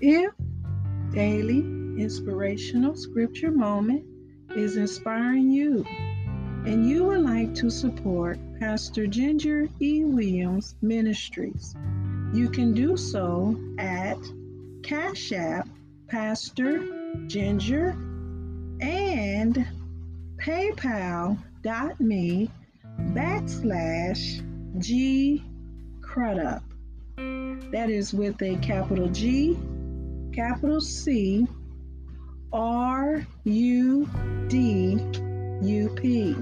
If daily inspirational scripture moment is inspiring you and you would like to support Pastor Ginger E. Williams Ministries, you can do so at Cash App Pastor Ginger and paypal.me backslash G Crudup. That is with a capital G capital C R U D U P.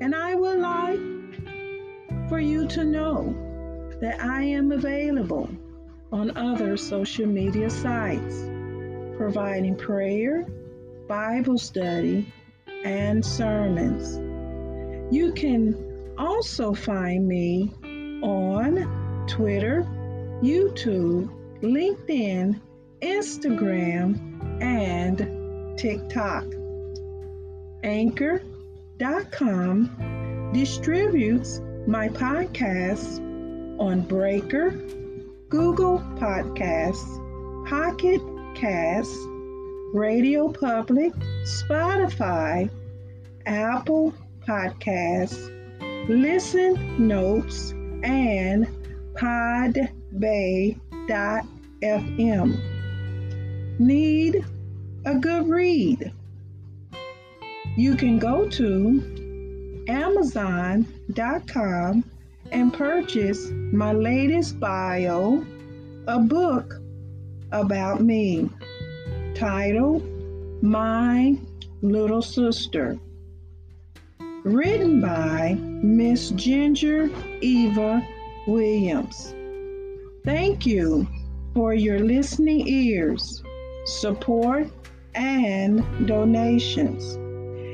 And I would like for you to know that I am available on other social media sites, providing prayer, Bible study, and sermons. You can also find me on Twitter, YouTube, LinkedIn, Instagram, and TikTok. Anchor.com distributes my podcasts on Breaker, Google Podcasts, Pocket Casts, Radio Public, Spotify, Apple Podcasts, Listen Notes, and Podbay FM. Need a good read? You can go to Amazon.com and purchase my latest bio, a book about me, titled My Little Sister, written by Miss Ginger Eva Williams. Thank you for your listening ears, support, and donations.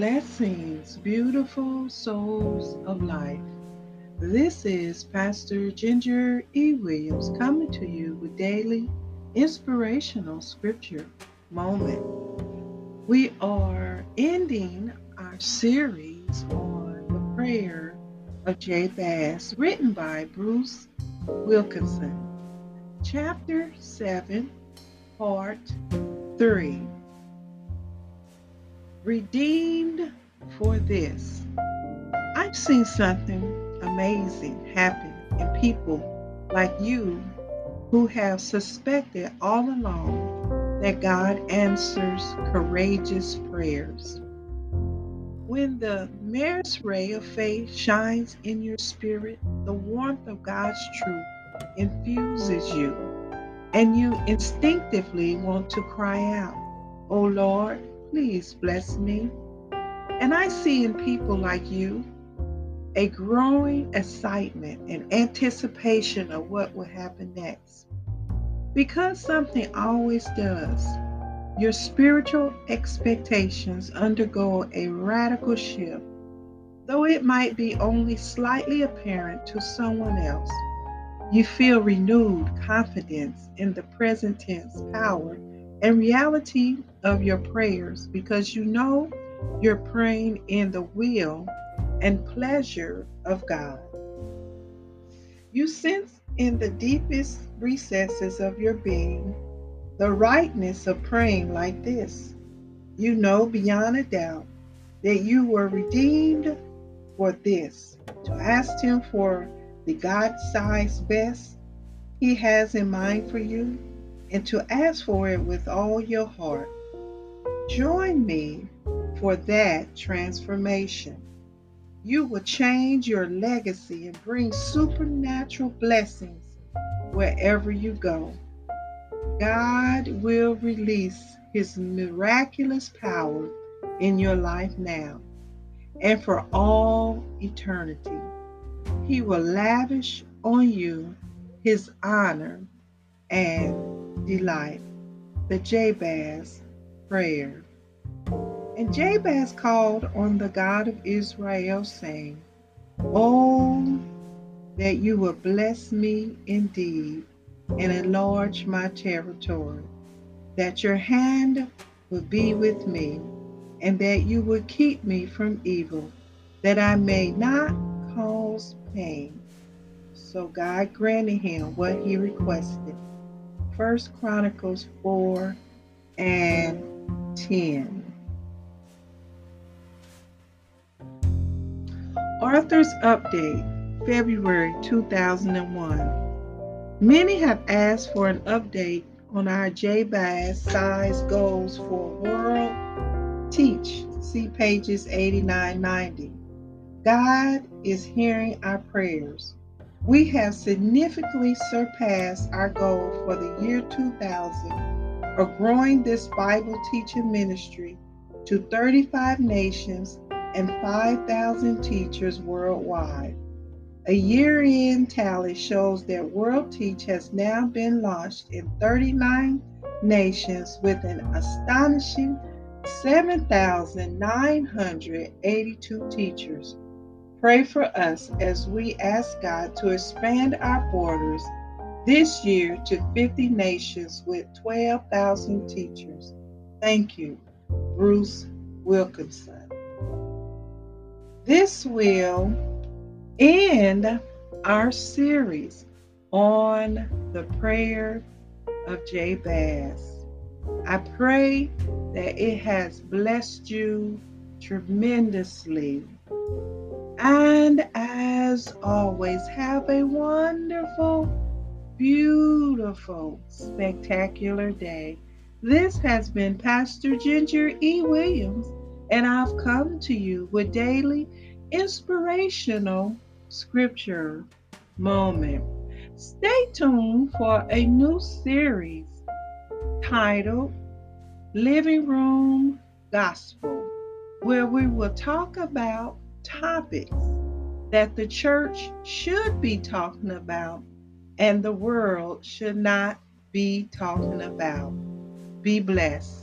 Blessings, beautiful souls of life. This is Pastor Ginger E. Williams coming to you with daily inspirational scripture moment. We are ending our series on the prayer of Jabez, written by Bruce Wilkinson. Chapter 7, Part 3 redeemed for this. I've seen something amazing happen in people like you who have suspected all along that God answers courageous prayers. When the merest ray of faith shines in your spirit, the warmth of God's truth infuses you, and you instinctively want to cry out, Oh Lord, Please bless me. And I see in people like you a growing excitement and anticipation of what will happen next. Because something always does, your spiritual expectations undergo a radical shift, though it might be only slightly apparent to someone else. You feel renewed confidence in the present tense power and reality of your prayers because you know you're praying in the will and pleasure of God. You sense in the deepest recesses of your being the rightness of praying like this. You know beyond a doubt that you were redeemed for this to ask Him for the God sized best He has in mind for you and to ask for it with all your heart. Join me for that transformation. You will change your legacy and bring supernatural blessings wherever you go. God will release His miraculous power in your life now and for all eternity. He will lavish on you His honor and delight. The Jabez Prayer. And Jabez called on the God of Israel, saying, Oh, that you would bless me indeed and enlarge my territory, that your hand would be with me, and that you would keep me from evil, that I may not cause pain. So God granted him what he requested. First Chronicles 4 and 10. Author's Update, February 2001. Many have asked for an update on our Jabez size goals for World Teach. See pages 89 90. God is hearing our prayers. We have significantly surpassed our goal for the year 2000 of growing this Bible teaching ministry to 35 nations and 5,000 teachers worldwide. A year end tally shows that World Teach has now been launched in 39 nations with an astonishing 7,982 teachers. Pray for us as we ask God to expand our borders this year to 50 nations with 12,000 teachers. Thank you, Bruce Wilkinson. This will end our series on the prayer of Jabez. I pray that it has blessed you tremendously. And as always, have a wonderful, beautiful, spectacular day. This has been Pastor Ginger E. Williams and I've come to you with daily inspirational scripture moment. Stay tuned for a new series titled Living Room Gospel, where we will talk about topics that the church should be talking about and the world should not be talking about. Be blessed.